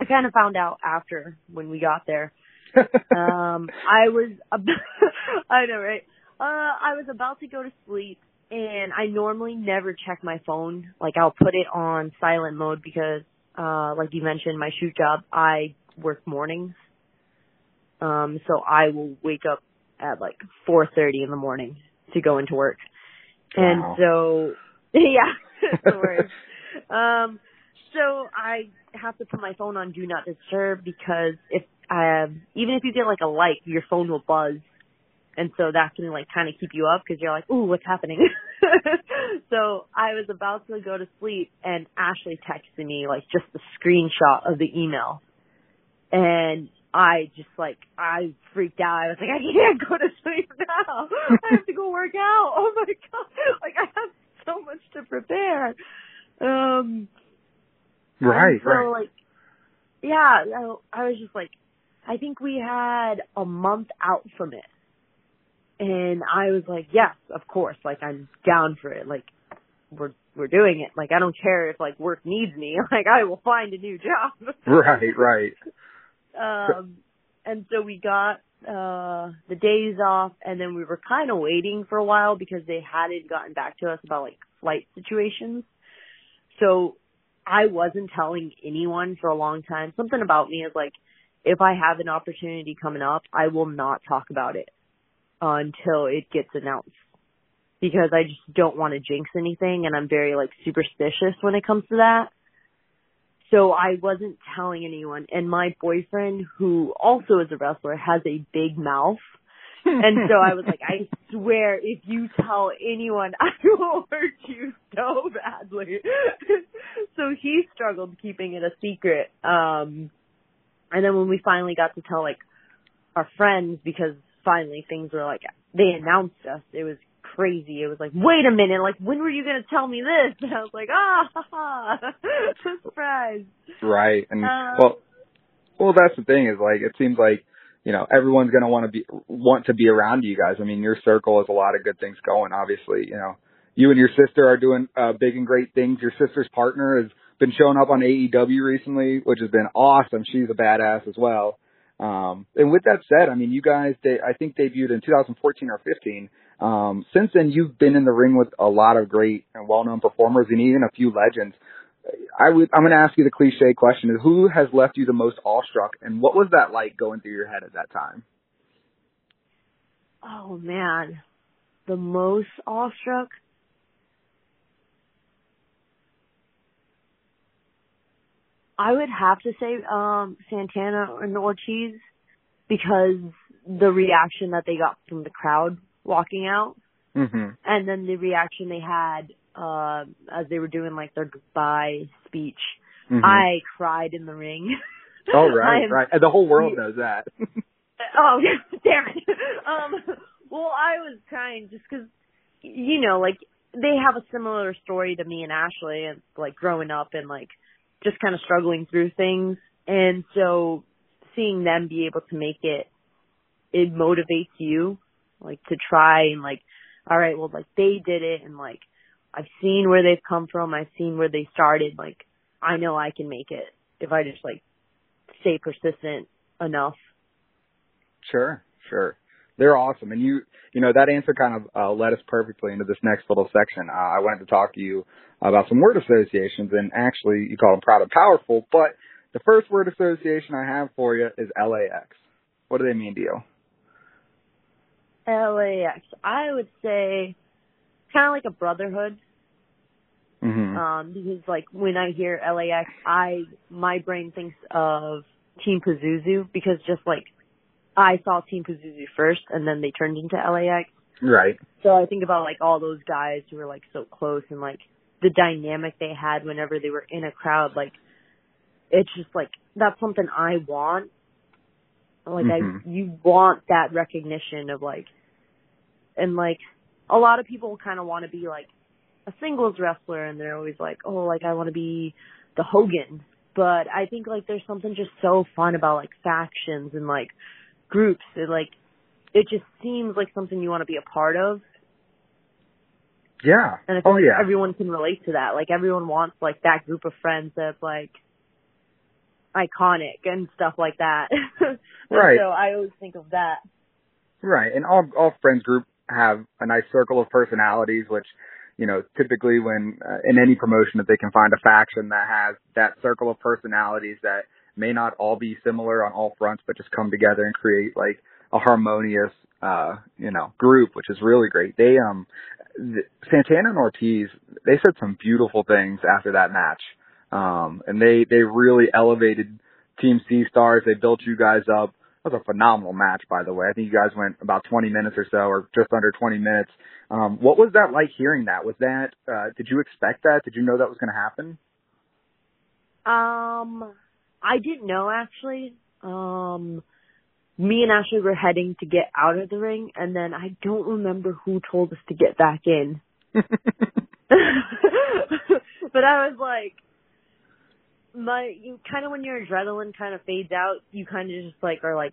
I kind of found out after when we got there. um, I was, ab- I know, right? Uh, I was about to go to sleep and I normally never check my phone. Like I'll put it on silent mode because, uh, like you mentioned, my shoot job, I work mornings. Um, so I will wake up at like 4.30 in the morning to go into work. Wow. And so, yeah, um, so I have to put my phone on do not disturb because if um even if you get like a like, your phone will buzz, and so that can like kind of keep you up because you're like, ooh, what's happening? so I was about to go to sleep, and Ashley texted me like just the screenshot of the email, and I just like I freaked out. I was like, I can't go to sleep now. I have to go work out. Oh my god! Like I have so much to prepare. Um, Right, so, right. like, yeah, I- I was just like, I think we had a month out from it. And I was like, yes, of course, like I'm down for it. Like, we're, we're doing it. Like, I don't care if like work needs me. Like, I will find a new job. Right, right. um, and so we got, uh, the days off and then we were kind of waiting for a while because they hadn't gotten back to us about like flight situations. So I wasn't telling anyone for a long time. Something about me is like, if I have an opportunity coming up, I will not talk about it until it gets announced. Because I just don't want to jinx anything and I'm very like superstitious when it comes to that. So I wasn't telling anyone. And my boyfriend, who also is a wrestler, has a big mouth. And so I was like, I swear, if you tell anyone, I will hurt you so badly. so he struggled keeping it a secret. Um, and then when we finally got to tell like our friends, because finally things were like, they announced us, it was crazy. It was like, wait a minute, like when were you going to tell me this? And I was like, ah, ha, ha. surprise. Right. And Um, well, well, that's the thing is like it seems like you know everyone's gonna want to be want to be around you guys. I mean, your circle has a lot of good things going. Obviously, you know, you and your sister are doing uh, big and great things. Your sister's partner has been showing up on AEW recently, which has been awesome. She's a badass as well. Um, and with that said, I mean, you guys, they, I think debuted in 2014 or 15 Um, since then, you've been in the ring with a lot of great and well-known performers and even a few legends. I would, I'm going to ask you the cliche question: Who has left you the most awestruck, and what was that like going through your head at that time? Oh man, the most awestruck. I would have to say um Santana and Ortiz because the reaction that they got from the crowd walking out hmm and then the reaction they had uh as they were doing like their goodbye speech. hmm I cried in the ring. oh right, right. And the whole world knows that. Oh, damn it. Um, well, I was crying just because, you know, like they have a similar story to me and Ashley, and like growing up and like just kind of struggling through things, and so seeing them be able to make it, it motivates you, like to try and like, all right, well, like they did it, and like I've seen where they've come from, I've seen where they started, like I know I can make it if I just like stay persistent enough. Sure, sure. They're awesome, and you, you know, that answer kind of uh, led us perfectly into this next little section. Uh, I wanted to talk to you about some word associations, and actually, you call them proud and powerful. But the first word association I have for you is LAX. What do they mean to you? LAX. I would say kind of like a brotherhood. hmm Um, because like when I hear LAX, I my brain thinks of Team Pazuzu because just like I saw Team Pazuzu first, and then they turned into LAX. Right. So I think about like all those guys who were like so close and like the dynamic they had whenever they were in a crowd. Like it's just like that's something I want. Like Mhm. I, you want that recognition of like, and like a lot of people kind of want to be like a singles wrestler, and they're always like, oh, like I want to be the Hogan. But I think like there's something just so fun about like factions and like groups. It like it just seems like something you want to be a part of. Yeah. And I feel oh like yeah. everyone can relate to that. Like everyone wants like that group of friends that's like iconic and stuff like that. Right. So I always think of that. Right, and all all friends group have a nice circle of personalities, which you know typically when uh, in any promotion if they can find a faction that has that circle of personalities that may not all be similar on all fronts, but just come together and create like a harmonious uh you know group, which is really great. They um Santana and Ortiz they said some beautiful things after that match, um and they they really elevated Team Sea Stars. They built you guys up. That was a phenomenal match, by the way. I think you guys went about 20 minutes or so, or just under 20 minutes. Um, what was that like hearing that? Was that, uh, did you expect that? Did you know that was going to happen? Um I didn't know actually. Um me and Ashley were heading to get out of the ring and then I don't remember who told us to get back in. but I was like, my you kind of when your adrenaline kind of fades out, you kind of just like are like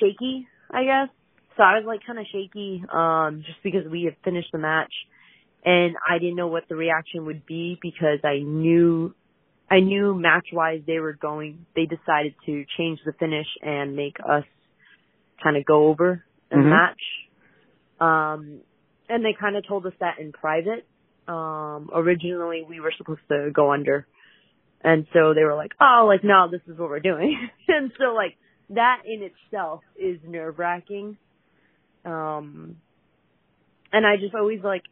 shaky, I guess. So I was like kind of shaky, um, just because we had finished the match, and I didn't know what the reaction would be because I knew, I knew match wise they were going. They decided to change the finish and make us kind of go over the Mhm. match. Um, and they kind of told us that in private. Um, originally we were supposed to go under. And so they were like, oh, like, no, this is what we're doing. and so like that in itself is nerve wracking. Um, and I just always like,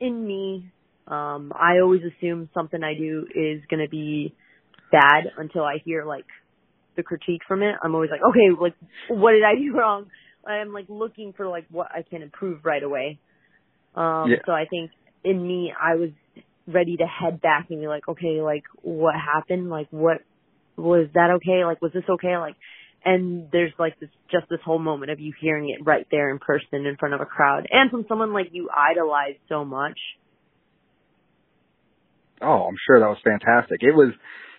in me, um, I always assume something I do is going to be bad until I hear like the critique from it. I'm always like, okay, like, what did I do wrong? I'm like looking for like what I can improve right away. Um, Yeah. so I think in me, I was ready to head back and be like, okay, like what happened? Like what was that okay? Like was this okay? Like, and there's like this, just this whole moment of you hearing it right there in person in front of a crowd and from someone like you idolize so much. Oh, I'm sure that was fantastic. It was,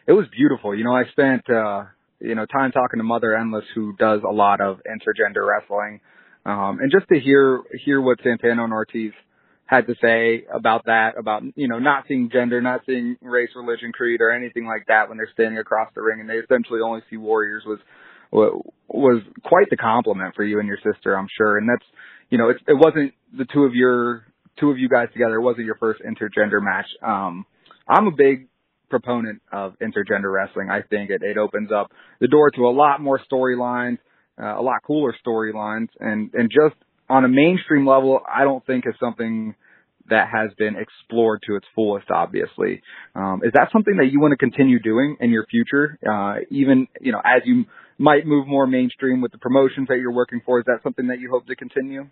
it was beautiful. You know, I spent, uh, you know, time talking to Mother Endless, who does a lot of intergender wrestling, um, and just to hear hear what Santana and Ortiz had to say about that, about, you know, not seeing gender, not seeing race, religion, creed, or anything like that when they're standing across the ring and they essentially only see warriors was, was quite the compliment for you and your sister, I'm sure. And that's, you know, it, it wasn't the two of your, two of you guys together. It wasn't your first intergender match. Um, I'm a big proponent of intergender wrestling. I think it, it opens up the door to a lot more storylines, uh, a lot cooler storylines, and and just on a mainstream level, I don't think is something that has been explored to its fullest. Obviously, um, is that something that you want to continue doing in your future? Uh, even you know, as you might move more mainstream with the promotions that you're working for, is that something that you hope to continue?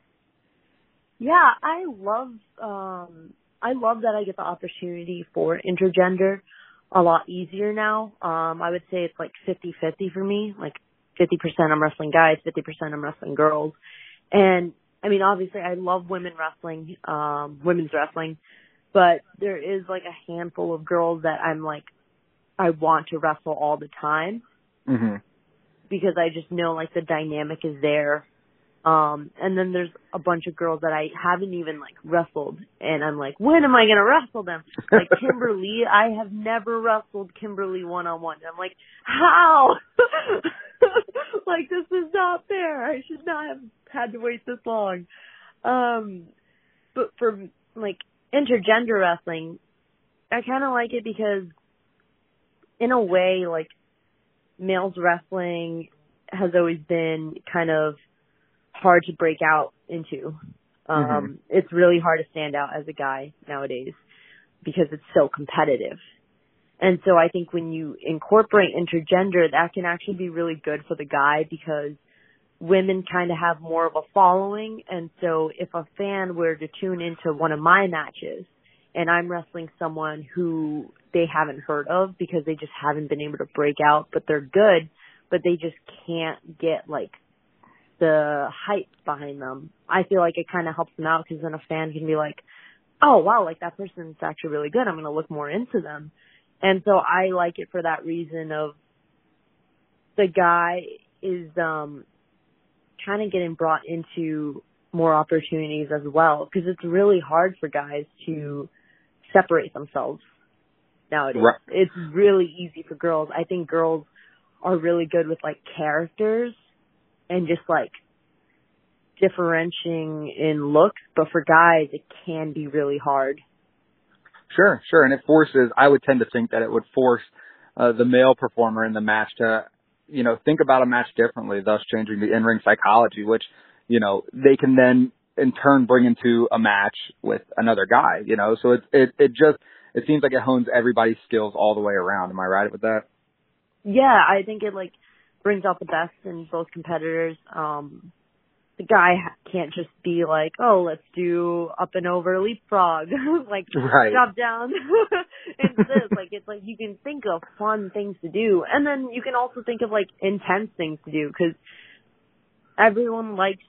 Yeah, I love um I love that I get the opportunity for intergender a lot easier now. Um, I would say it's like 50-50 for me. Like 50% I'm wrestling guys, 50% I'm wrestling girls. And I mean, obviously I love women wrestling, um, women's wrestling, but there is like a handful of girls that I'm like, I want to wrestle all the time. Mm-hmm. Because I just know like the dynamic is there um, and then there's a bunch of girls that I haven't even like wrestled and I'm like, when am I going to wrestle them? Like Kimber Lee, I have never wrestled Kimber Lee one on one. I'm like, how? like this is not fair. I should not have had to wait this long. Um, but for like intergender wrestling, I kind of like it because in a way, like males wrestling has always been kind of hard to break out into. Um, mm-hmm. It's really hard to stand out as a guy nowadays because it's so competitive. And so I think when you incorporate intergender, that can actually be really good for the guy because women kind of have more of a following. And so if a fan were to tune into one of my matches and I'm wrestling someone who they haven't heard of because they just haven't been able to break out, but they're good, but they just can't get like the hype behind them. I feel like it kind of helps them out because then a fan can be like, oh wow, like that person's actually really good. I'm going to look more into them. And so I like it for that reason of the guy is, um, kind of getting brought into more opportunities as well because it's really hard for guys to separate themselves nowadays. Right. It's really easy for girls. I think girls are really good with like characters and just like differentiating in looks, but for guys it can be really hard. Sure, sure, and it forces. I would tend to think that it would force uh, the male performer in the match to, you know, think about a match differently, thus changing the in-ring psychology, which, you know, they can then in turn bring into a match with another guy. You know, so it it it just it seems like it hones everybody's skills all the way around. Am I right with that? Yeah, I think it like brings out the best in both competitors. Um, the guy can't just be like, oh, let's do up and over leapfrog, like right. drop down and this. like it's like you can think of fun things to do, and then you can also think of like intense things to do because everyone likes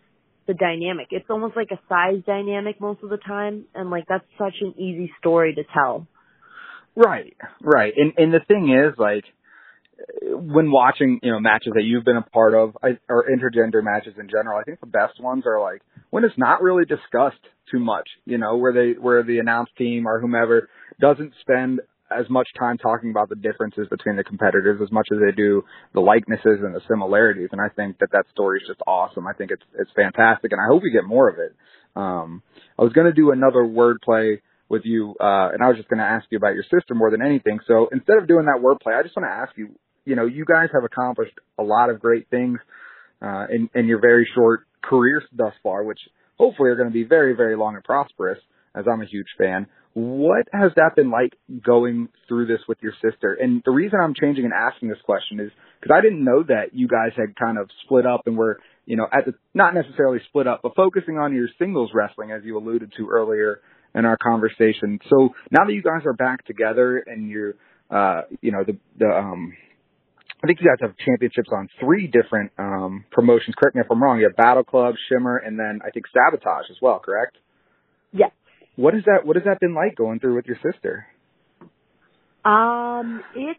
the dynamic. It's almost like a size dynamic most of the time, and like that's such an easy story to tell. Right, right, and and the thing is like when watching, you know, matches that you've been a part of, I, or intergender matches in general, I think the best ones are like when it's not really discussed too much, you know, where they, where the announced team or whomever doesn't spend as much time talking about the differences between the competitors as much as they do the likenesses and the similarities. And I think that that story is just awesome. I think it's, it's fantastic and I hope we get more of it. Um, I was going to do another wordplay with you, uh, and I was just going to ask you about your sister more than anything. So instead of doing that wordplay, I just want to ask you, you know, you guys have accomplished a lot of great things uh, in, in your very short careers thus far, which hopefully are going to be very, very long and prosperous. As I'm a huge fan. What has that been like going through this with your sister? And the reason I'm changing and asking this question is because I didn't know that you guys had kind of split up and were, you know, at the not necessarily split up, but focusing on your singles wrestling as you alluded to earlier in our conversation. So now that you guys are back together and you're, uh, you know, the the um, I think you guys have championships on three different um, promotions. Correct me if I'm wrong. You have Battle Club, Shimmer, and then I think Sabotage as well. Correct? Yes. What is that? What has that been like going through with your sister? Um, it's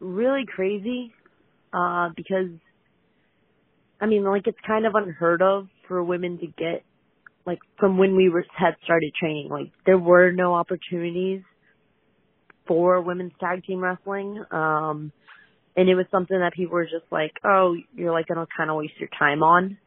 really crazy uh, because I mean, like it's kind of unheard of for women to get like from when we were had started training, like there were no opportunities for women's tag team wrestling. Um and it was something that people were just like, "Oh, you're like gonna kind of waste your time on."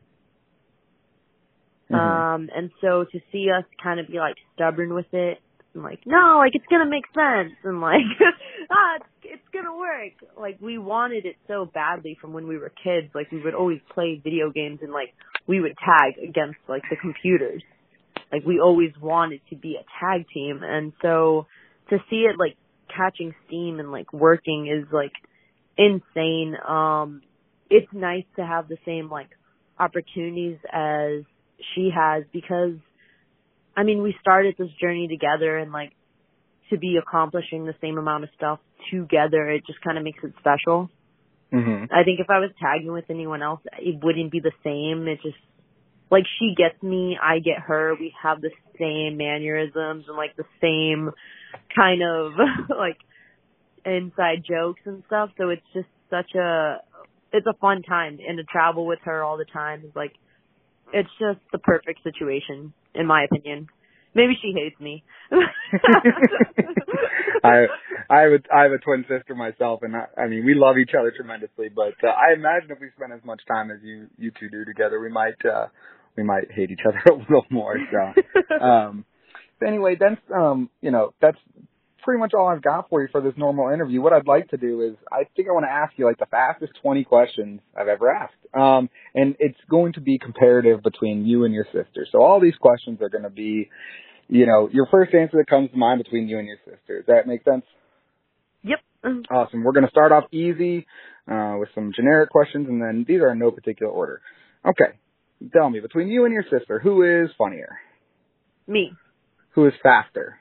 Mhm. Um, and so to see us kind of be like stubborn with it, and like, no, like it's gonna make sense, and like, ah, it's, it's gonna work. Like we wanted it so badly from when we were kids. Like we would always play video games and like we would tag against like the computers. Like we always wanted to be a tag team, and so to see it like catching steam and like working is like insane. Um, it's nice to have the same like opportunities as she has because I mean we started this journey together and like to be accomplishing the same amount of stuff together it just kind of makes it special. Mhm. I think if I was tagging with anyone else it wouldn't be the same. It just like she gets me, I get her. We have the same mannerisms and like the same kind of like inside jokes and stuff. So it's just such a it's a fun time and to travel with her all the time is like it's just the perfect situation in my opinion. Maybe she hates me. I I have a I have a twin sister myself, and I, I mean we love each other tremendously. But uh, I imagine if we spent as much time as you you two do together, we might uh, we might hate each other a little more. So um, but anyway, that's um you know that's pretty much all I've got for you for this normal interview. What I'd like to do is I think I want to ask you like the fastest 20 questions I've ever asked. Um, and it's going to be comparative between you and your sister. So all these questions are going to be, you know, your first answer that comes to mind between you and your sister. Does that make sense? yep. Awesome. We're going to start off easy uh, with some generic questions, and then these are in no particular order. Okay. Tell me, between you and your sister, who is funnier? Me. Who is faster?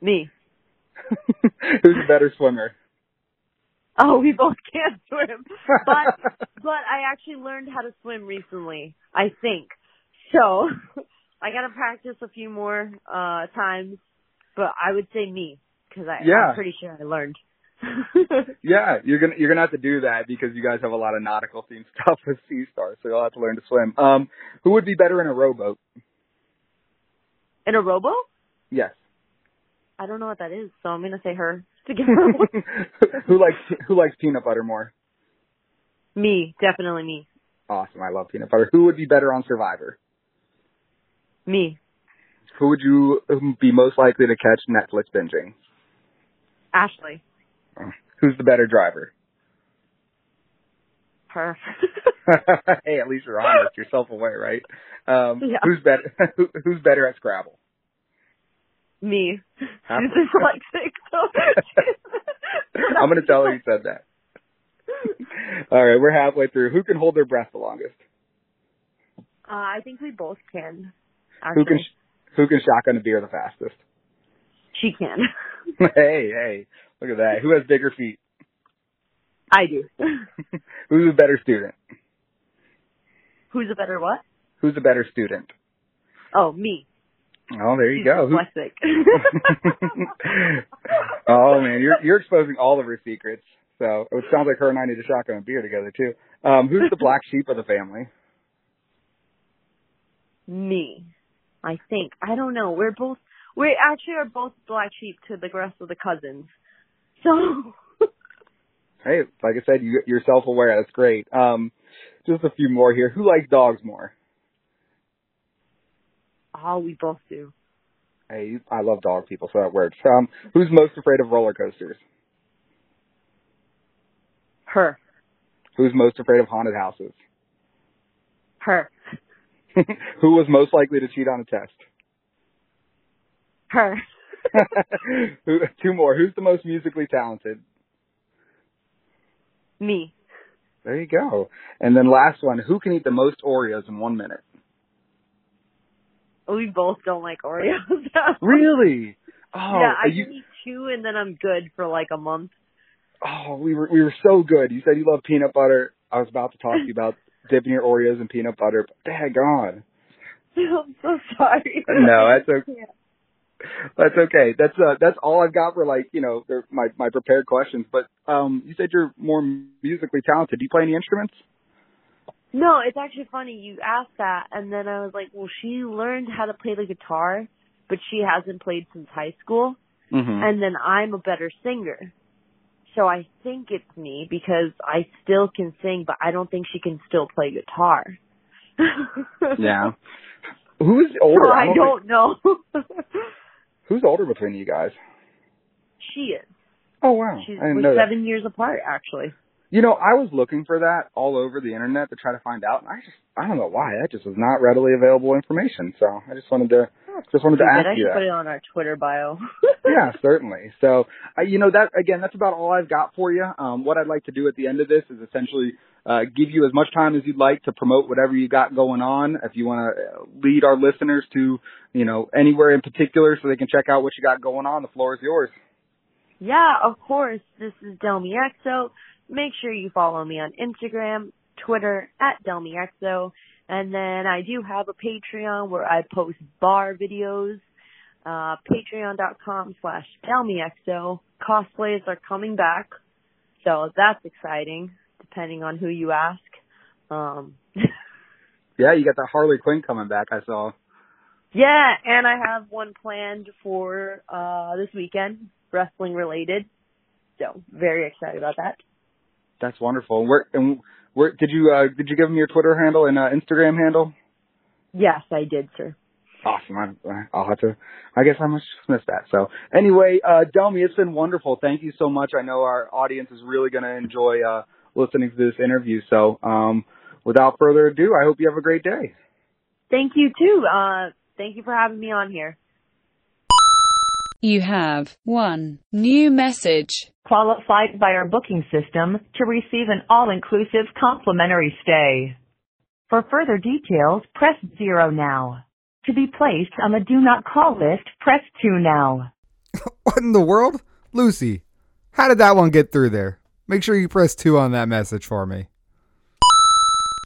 Me. Who's a better swimmer? Oh, we both can't swim. But but I actually learned how to swim recently, I think. So I got to practice a few more uh times, but I would say me cuz I Yeah. I'm pretty sure I learned. Yeah, you're gonna you're gonna have to do that because you guys have a lot of nautical themed stuff with Sea Star, so you'll have to learn to swim. Um, who would be better in a rowboat? In a rowboat? Yes. I don't know what that is, so I'm going to say her to give her one. who likes who likes peanut butter more? me, definitely me. Awesome, I love peanut butter. Who would be better on Survivor? Me. Who would you um, be most likely to catch Netflix binging? Ashley. Who's the better driver? Her. hey, at least you're honest. You're self-aware, right? Um, Yeah. Who's better? Who, who's better at Scrabble? Me. Huh? She's dyslexic, so I'm gonna tell her you said that. All right, we're halfway through. Who can hold their breath the longest? Uh, I think we both can. Who can Actually. who can shotgun a beer the fastest? She can. hey, hey, look at that. Who has bigger feet? I do. Who's a better student? Who's a better what? Who's a better student? Oh, me. Oh, there you She's go. Dyslexic. oh man, you're you're exposing all of her secrets. So it sounds like her and I need to shotgun a beer together too. Um, who's the black sheep of the family? me. I think. I don't know. We're both. We actually are both black sheep to the rest of the cousins. So. Hey, like I said, you, you're self-aware. That's great. Um, just a few more here. Who likes dogs more? Oh, we both do. Hey, I love dog people, so that works. Um, who's most afraid of roller coasters? Her. Who's most afraid of haunted houses? Her. Who was most likely to cheat on a test? Her. Who, two more. Who's the most musically talented? Me. There you go. And then last one. Who can eat the most Oreos in one minute? We both don't like Oreos. Really? Oh, yeah, I you, eat two and then I'm good for like a month. oh, we were we were so good. You said you love peanut butter. I was about to talk to you about dipping your Oreos in peanut butter. But daggone. I'm so sorry. No, that's okay. Yeah. That's okay. That's uh that's all I've got for like, you know, my my prepared questions. But um you said you're more musically talented. Do you play any instruments? No, it's actually funny you asked that, and then I was like, well, she learned how to play the guitar, but she hasn't played since high school, hmm and then I'm a better singer. So I think it's me because I still can sing, but I don't think she can still play guitar. Yeah. Who's older? So I don't don't know. who's older between you guys? she is. Oh wow, She's I we're know seven years apart, actually. You know, I was looking for that all over the internet to try to find out, and I just I don't know why that just was not readily available information. So I just wanted to just wanted to. I ask you should that. put it on our Twitter bio. yeah, certainly. So, uh, you know, that again, that's about all I've got for you. Um, what I'd like to do at the end of this is essentially uh, give you as much time as you'd like to promote whatever you got going on. If you want to lead our listeners to, you know, anywhere in particular so they can check out what you got going on, the floor is yours. Yeah, of course. This is Delmi Exo. Make sure you follow me on Instagram, Twitter at DelmiExo. And then I do have a Patreon where I post bar videos. Uh, patreon.com slash DelmiExo. Cosplays are coming back. So that's exciting, depending on who you ask. Um, Yeah, you got that Harley Quinn coming back. I saw. yeah, and I have one planned for, uh, this weekend, wrestling related. So very excited about that. That's wonderful. Where and where did you uh, did you give them your Twitter handle and uh, Instagram handle? Yes, I did, sir. Awesome. I, I'll have to. I guess I must miss that. So anyway, uh, Delmi, it's been wonderful. Thank you so much. I know our audience is really going to enjoy uh, listening to this interview. So um, without further ado, I hope you have a great day. Thank you too. Uh, thank you for having me on here. You have one new message. qualified by our booking system to receive an all-inclusive complimentary stay. For further details, press zero now. To be placed on the do not call list, press two now. What in the world? Lucy, how did that one get through there? Make sure you press 2 on that message for me.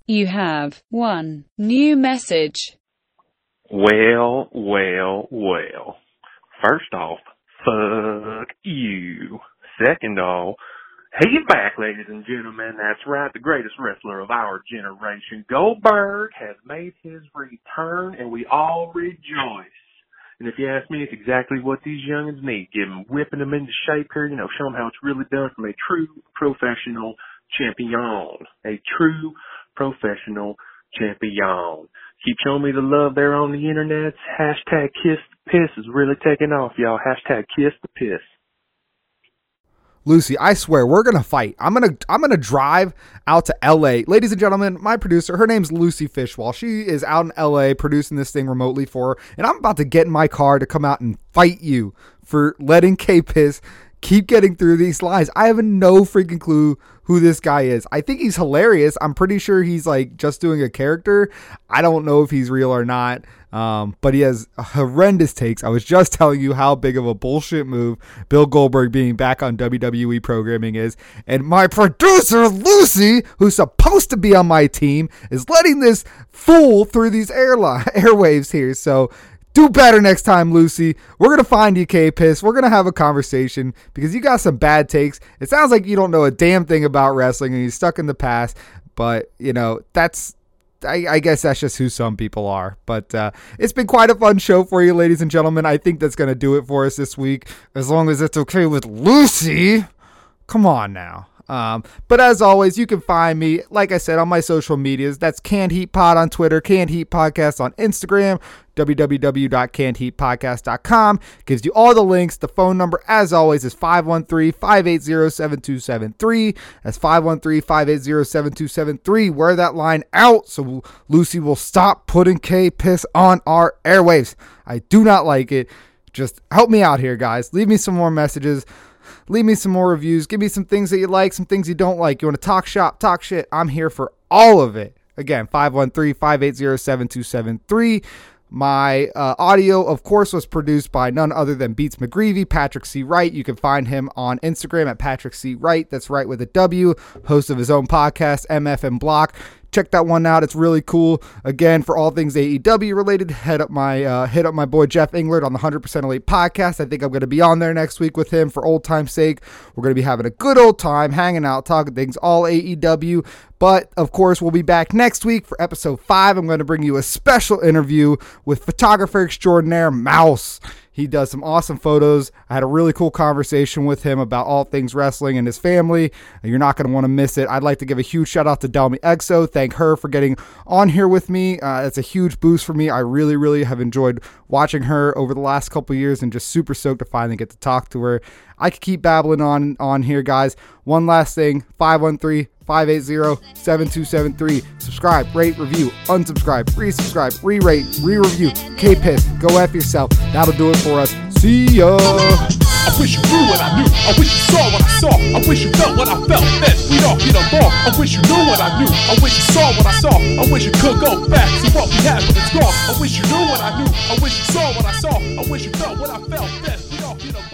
You have one new message. Well, well, well. First off, fuck you. Second off, he's back, ladies and gentlemen. That's right, the greatest wrestler of our generation. Goldberg has made his return, and we all rejoice. And if you ask me, it's exactly what these youngins need. Give them, whipping them into shape here, you know, show them how it's really done from a true professional champion. A true professional champion. Keep showing me the love there on the internet. Hashtag kiss piss is really taking off, y'all. Hashtag kiss the piss. Lucy, I swear we're gonna fight. I'm gonna I'm gonna drive out to LA. Ladies and gentlemen, my producer, her name's Lucy Fishwall. She is out in LA producing this thing remotely for her, and I'm about to get in my car to come out and fight you for letting K Piss keep getting through these lies. I have no freaking clue who this guy is. I think he's hilarious. I'm pretty sure he's like just doing a character. I don't know if he's real or not. Um, but he has horrendous takes. I was just telling you how big of a bullshit move Bill Goldberg being back on WWE programming is. And my producer, Lucy, who's supposed to be on my team, is letting this fool through these airline airwaves here. So do better next time, Lucy. We're gonna find you, K Piss. We're gonna have a conversation because you got some bad takes. It sounds like you don't know a damn thing about wrestling and you're stuck in the past. But you know that's. I, I guess that's just who some people are. But uh, it's been quite a fun show for you, ladies and gentlemen. I think that's gonna do it for us this week, as long as it's okay with Lucy. Come on now. Um, but as always, you can find me, like I said, on my social medias. That's Canned Heat Pod on Twitter, Canned Heat Podcast on Instagram, www.cannedheatpodcast.com. Gives you all the links. The phone number, as always, is 513-580-7273. That's 513-580-7273. Wear that line out so Lucy will stop putting K-Piss on our airwaves. I do not like it. Just help me out here, guys. Leave me some more messages. Leave me some more reviews. Give me some things that you like, some things you don't like. You want to talk shop, talk shit. I'm here for all of it. Again, 513 580 7273. My uh, audio, of course, was produced by none other than Beats McGreevy, Patrick C. Wright. You can find him on Instagram at Patrick C. Wright. That's right with a W. Host of his own podcast, MF and Block. Check that one out. It's really cool. Again, for all things AEW related, head up my uh, hit up my boy Jeff Englert on the 100% Elite podcast. I think I'm going to be on there next week with him for old time's sake. We're going to be having a good old time, hanging out, talking things all AEW. But of course, we'll be back next week for episode five. I'm going to bring you a special interview with photographer extraordinaire Mouse. He does some awesome photos. I had a really cool conversation with him about all things wrestling and his family. You're not going to want to miss it. I'd like to give a huge shout out to Delmi Exo. Thank her for getting on here with me. Uh, it's a huge boost for me. I really, really have enjoyed watching her over the last couple years and just super stoked to finally get to talk to her. I could keep babbling on on here, guys. One last thing 513 580 7273. Subscribe, rate, review, unsubscribe, resubscribe, re rate, re review. K Piss, go F yourself. That'll do it for us. See ya. I wish you knew what I knew. I wish you saw what I saw. I wish you felt what I felt. Then we all get along. I wish you knew what I knew. I wish you saw what I saw. I wish you could go back. See what we have when it's gone. I wish you knew what I knew. I wish you saw what I saw. I wish you felt what I felt. Then we all get along.